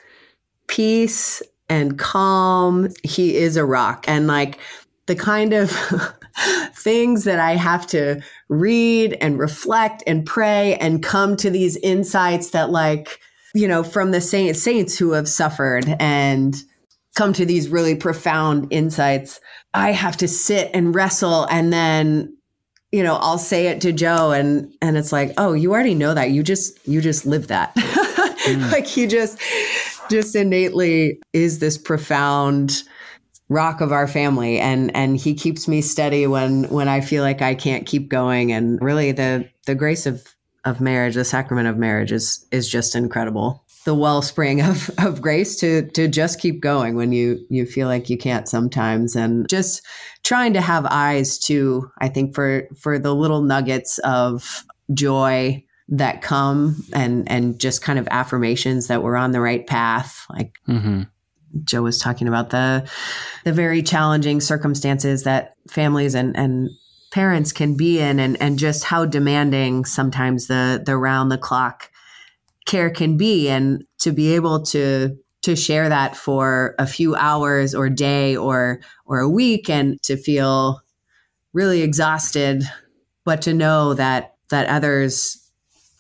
peace and calm. He is a rock. And like the kind of things that I have to read and reflect and pray and come to these insights that like, you know, from the saints, saints who have suffered and come to these really profound insights. I have to sit and wrestle and then you know, I'll say it to Joe and and it's like, "Oh, you already know that. You just you just live that." mm. Like you just just innately is this profound rock of our family. And and he keeps me steady when when I feel like I can't keep going. And really the the grace of of marriage the sacrament of marriage is is just incredible. The wellspring of of grace to to just keep going when you you feel like you can't sometimes. And just trying to have eyes to I think for for the little nuggets of joy that come and and just kind of affirmations that we're on the right path. Like mm-hmm. joe was talking about the the very challenging circumstances that families and and parents can be in and and just how demanding sometimes the the round the clock care can be. And to be able to to share that for a few hours or day or or a week and to feel really exhausted but to know that that others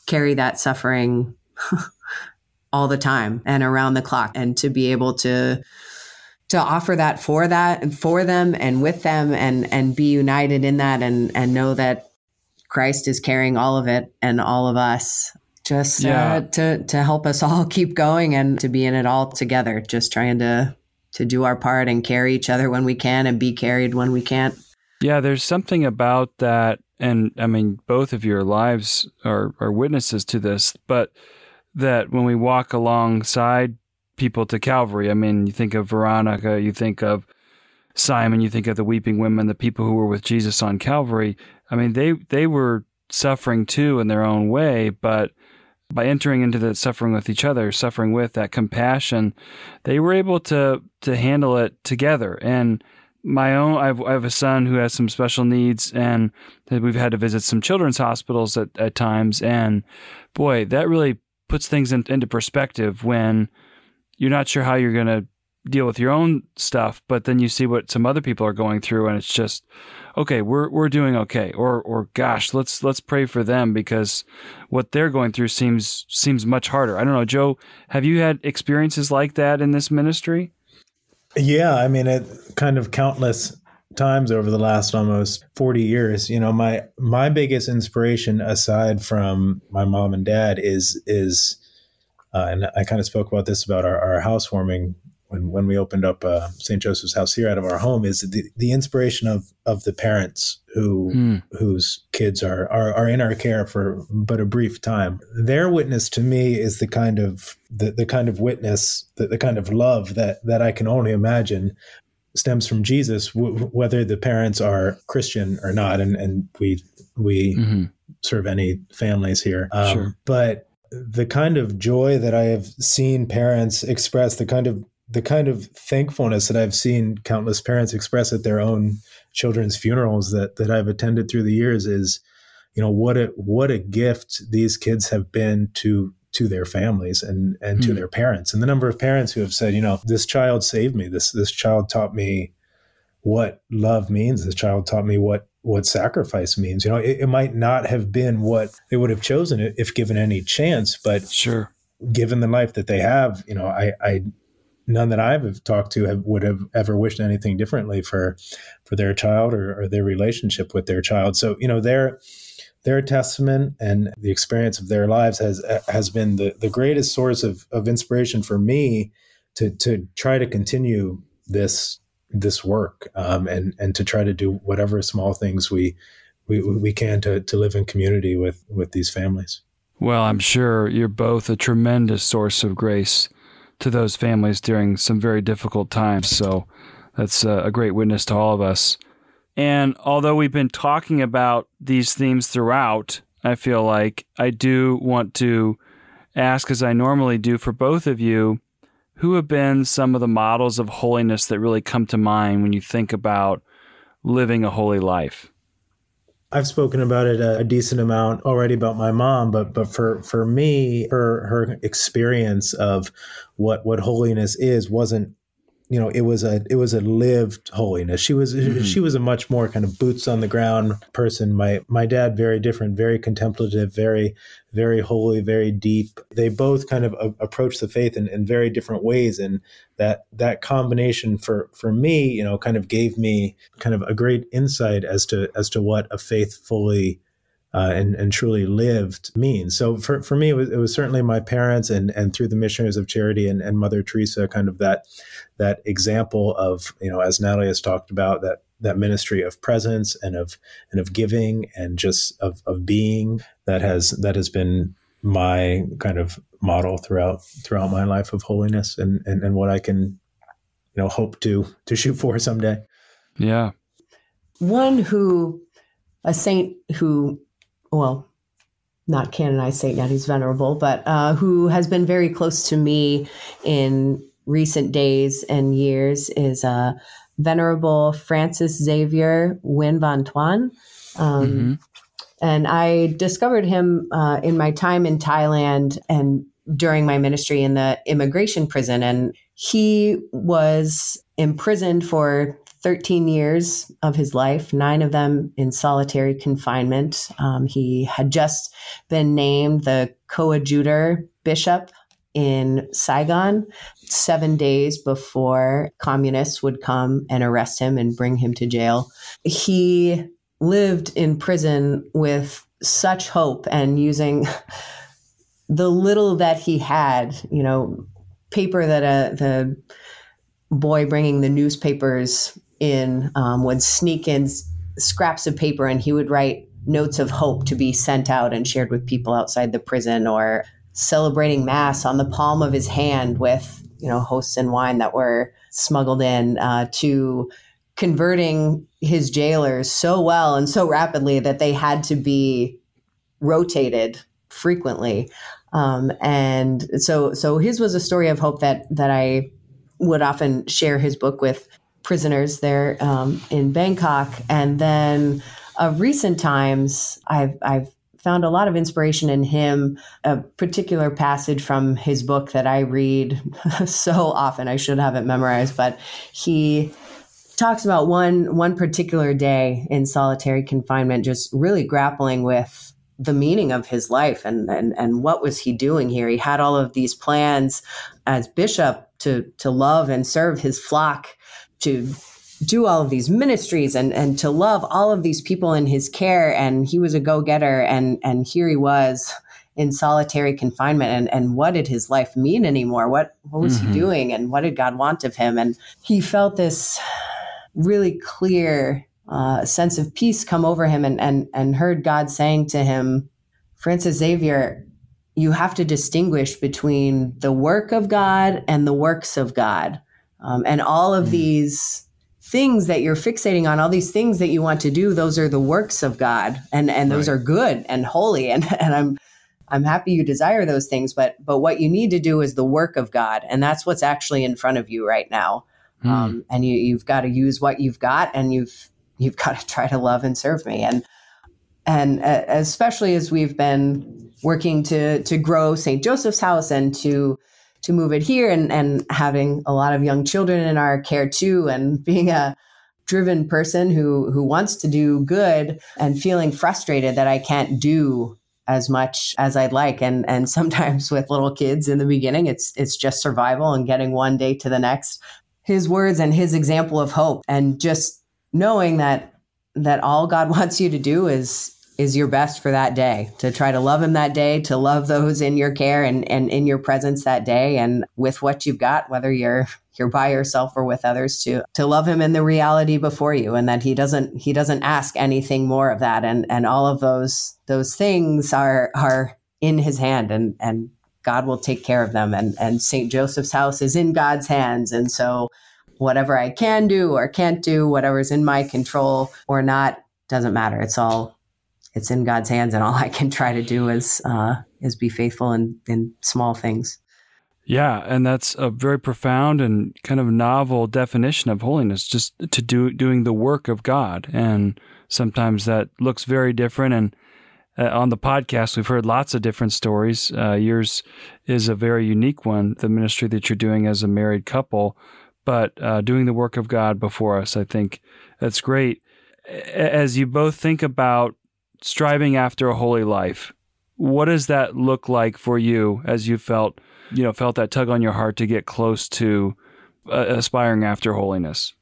carry that suffering all the time and around the clock and to be able to to offer that for that and for them and with them and and be united in that and and know that Christ is carrying all of it and all of us just uh, yeah. uh, to to help us all keep going and to be in it all together just trying to to do our part and carry each other when we can and be carried when we can't yeah there's something about that and I mean, both of your lives are, are witnesses to this, but that when we walk alongside people to Calvary, I mean, you think of Veronica, you think of Simon, you think of the weeping women, the people who were with Jesus on Calvary. I mean, they, they were suffering too in their own way, but by entering into that suffering with each other, suffering with that compassion, they were able to, to handle it together. And, my own I've, I have a son who has some special needs and we've had to visit some children's hospitals at, at times. And boy that really puts things in, into perspective when you're not sure how you're going to deal with your own stuff but then you see what some other people are going through and it's just okay we're we're doing okay. Or or gosh let's let's pray for them because what they're going through seems seems much harder. I don't know joe have you had experiences like that in this ministry yeah, I mean, it kind of countless times over the last almost 40 years you know my my biggest inspiration aside from my mom and dad is is uh, and i kind of spoke about this about our, our housewarming when when we opened up uh, St. Joseph's House here out of our home is the, the inspiration of of the parents who mm. whose kids are, are are in our care for but a brief time. Their witness to me is the kind of the, the kind of witness the, the kind of love that that I can only imagine stems from Jesus, w- whether the parents are Christian or not, and and we we mm-hmm. serve any families here, um, sure. but the kind of joy that I have seen parents express, the kind of the kind of thankfulness that I've seen countless parents express at their own children's funerals that that I've attended through the years is, you know, what a what a gift these kids have been to to their families and and mm. to hmm. their parents. And the number of parents who have said, you know, this child saved me. This this child taught me what love means. This child taught me what what sacrifice means. You know, it, it might not have been what they would have chosen if given any chance, but sure given the life that they have, you know, I, I none that I've talked to have, would have ever wished anything differently for for their child or, or their relationship with their child. So you know their their testament and the experience of their lives has has been the, the greatest source of, of inspiration for me to to try to continue this this work um, and and to try to do whatever small things we we, we can to, to live in community with with these families. Well, I'm sure you're both a tremendous source of grace to those families during some very difficult times. So that's a great witness to all of us. And although we've been talking about these themes throughout, I feel like I do want to ask, as I normally do for both of you, who have been some of the models of holiness that really come to mind when you think about living a holy life? I've spoken about it a, a, decent amount already about my mom, but but for for me, her her experience of what what holiness is wasn't you know it was a it was a lived holiness. She was mm-hmm. she was a much more kind of boots on the ground person. My my dad very different very contemplative very very holy very deep. They both kind of a, approach the faith in, in very different ways and that that combination for for me you know kind of gave me kind of a great insight as to as to what a faith fully uh, and, and truly lived means. So for, for me, it was, it was certainly my parents and, and through the missionaries of charity and, and Mother Teresa, kind of that that example of you know as Natalie has talked about that that ministry of presence and of and of giving and just of, of being that has that has been my kind of model throughout throughout my life of holiness and and, and what I can you know hope to to shoot for someday. Yeah. One who a saint who well, not canonized saint yet, he's venerable, but uh, who has been very close to me in recent days and years is uh, Venerable Francis Xavier Nguyen Van Thuan. Um, mm-hmm. And I discovered him uh, in my time in Thailand and during my ministry in the immigration prison. And he was imprisoned for 13 years of his life, nine of them in solitary confinement. Um, he had just been named the coadjutor bishop in Saigon seven days before communists would come and arrest him and bring him to jail. He lived in prison with such hope and using the little that he had, you know, paper that a, the boy bringing the newspapers in um, would sneak in scraps of paper and he would write notes of hope to be sent out and shared with people outside the prison or celebrating mass on the palm of his hand with you know hosts and wine that were smuggled in uh, to converting his jailers so well and so rapidly that they had to be rotated frequently. Um, and so so his was a story of hope that that I would often share his book with prisoners there um, in Bangkok. And then of recent times, I've, I've found a lot of inspiration in him. A particular passage from his book that I read so often, I should have it memorized, but he talks about one one particular day in solitary confinement, just really grappling with the meaning of his life and, and and what was he doing here. He had all of these plans as bishop to to love and serve his flock to do all of these ministries and and to love all of these people in his care. And he was a go-getter and and here he was in solitary confinement. And and what did his life mean anymore? What what was mm-hmm. he doing? And what did God want of him? And he felt this really clear uh, sense of peace come over him and and and heard God saying to him Francis Xavier you have to distinguish between the work of God and the works of God um, and all of mm. these things that you're fixating on, all these things that you want to do, those are the works of God, and and those right. are good and holy. And and I'm I'm happy you desire those things, but but what you need to do is the work of God, and that's what's actually in front of you right now. Mm. Um, and you you've got to use what you've got, and you've you've got to try to love and serve me. And and uh, especially as we've been working to to grow St. Joseph's House and to to move it here and, and having a lot of young children in our care too and being a driven person who who wants to do good and feeling frustrated that I can't do as much as I'd like. And and sometimes with little kids in the beginning it's it's just survival and getting one day to the next. His words and his example of hope and just knowing that that all God wants you to do is is your best for that day to try to love him that day to love those in your care and, and in your presence that day and with what you've got whether you're you're by yourself or with others to to love him in the reality before you and that he doesn't he doesn't ask anything more of that. And and all of those those things are are in his hand and and God will take care of them. And and St. Joseph's house is in God's hands. And so whatever I can do or can't do whatever's in my control or not doesn't matter. It's all it's in God's hands, and all I can try to do is uh, is be faithful in in small things. Yeah, and that's a very profound and kind of novel definition of holiness, just to do doing the work of God. And sometimes that looks very different. And uh, on the podcast, we've heard lots of different stories. Uh, yours is a very unique one, the ministry that you're doing as a married couple. but uh, doing the work of God before us. I think that's great. As you both think about striving after a holy life, what does that look like for you as you felt, you know, felt that tug on your heart to get close to uh, aspiring after holiness?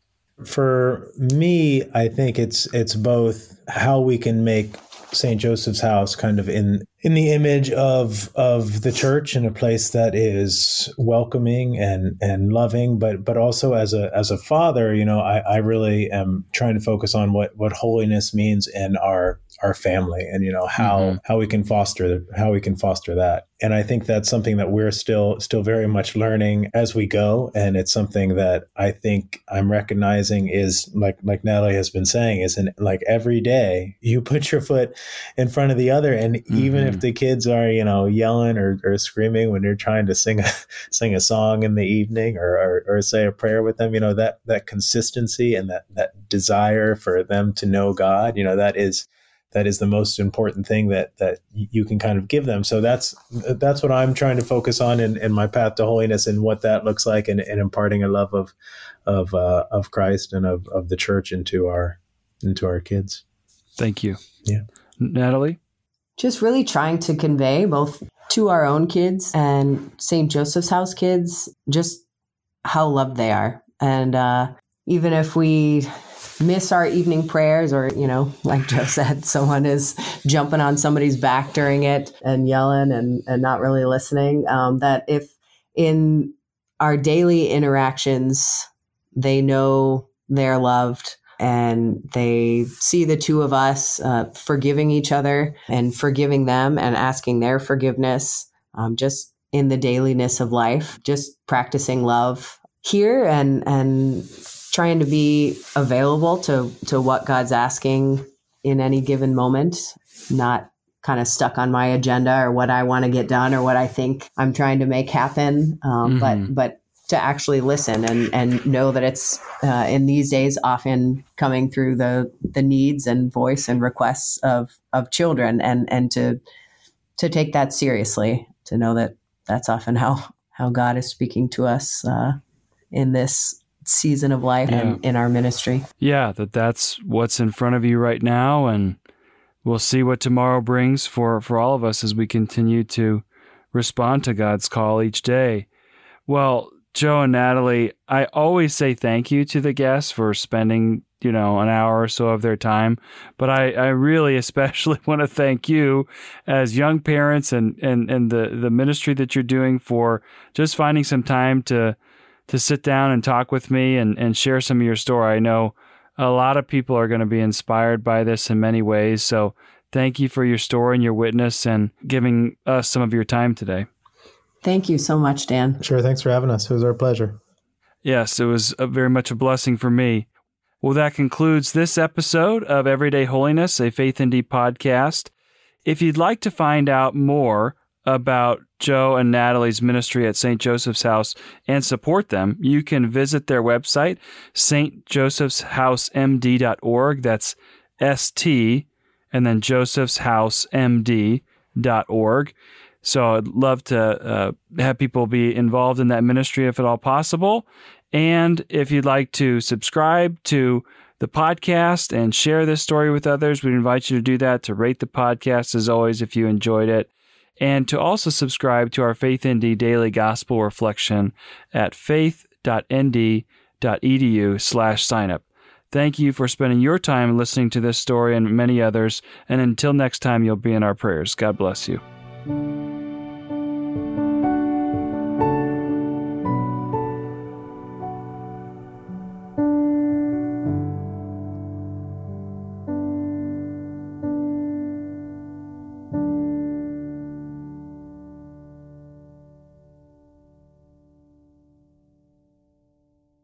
For me, I think it's it's both how we can make St. Joseph's House kind of in in the image of of the church in a place that is welcoming and and loving but but also as a as a father you know I, I really am trying to focus on what what holiness means in our our family and you know how mm-hmm. how we can foster how we can foster that and i think that's something that we're still still very much learning as we go and it's something that i think i'm recognizing is like like natalie has been saying is in like every day you put your foot in front of the other and mm-hmm. even if the kids are you know yelling or, or screaming when you're trying to sing a sing a song in the evening or, or, or say a prayer with them you know that that consistency and that that desire for them to know god you know that is that is the most important thing that that you can kind of give them. So that's that's what I'm trying to focus on in, in my path to holiness and what that looks like and, and imparting a love of of uh, of Christ and of, of the church into our into our kids. Thank you. Yeah. Natalie? Just really trying to convey both to our own kids and St. Joseph's House kids just how loved they are. And uh, even if we miss our evening prayers or you know like joe said someone is jumping on somebody's back during it and yelling and, and not really listening um, that if in our daily interactions they know they're loved and they see the two of us uh, forgiving each other and forgiving them and asking their forgiveness um, just in the dailiness of life just practicing love here and and trying to be available to to what God's asking in any given moment, not kind of stuck on my agenda or what I want to get done or what I think I'm trying to make happen. Um, mm-hmm. But but to actually listen and and know that it's uh, in these days often coming through the the needs and voice and requests of of children and and to to take that seriously to know that that's often how how God is speaking to us uh, in this season of life yeah. and in our ministry. Yeah, that that's what's in front of you right now and we'll see what tomorrow brings for for all of us as we continue to respond to God's call each day. Well, Joe and Natalie, I always say thank you to the guests for spending, you know, an hour or so of their time. But I, I really especially want to thank you as young parents and, and, and the, the ministry that you're doing for just finding some time to to sit down and talk with me and, and share some of your story. I know a lot of people are going to be inspired by this in many ways. So thank you for your story and your witness and giving us some of your time today. Thank you so much, Dan. Sure. Thanks for having us. It was our pleasure. Yes, it was very much a blessing for me. Well, that concludes this episode of Everyday Holiness, a Faith ND podcast. If you'd like to find out more about Joe and Natalie's ministry at St. Joseph's House and support them, you can visit their website, stjosephshousemd.org. That's S T and then josephshousemd.org. So I'd love to uh, have people be involved in that ministry if at all possible. And if you'd like to subscribe to the podcast and share this story with others, we invite you to do that, to rate the podcast as always if you enjoyed it and to also subscribe to our Faith ND daily gospel reflection at faith.nd.edu slash signup. Thank you for spending your time listening to this story and many others. And until next time, you'll be in our prayers. God bless you.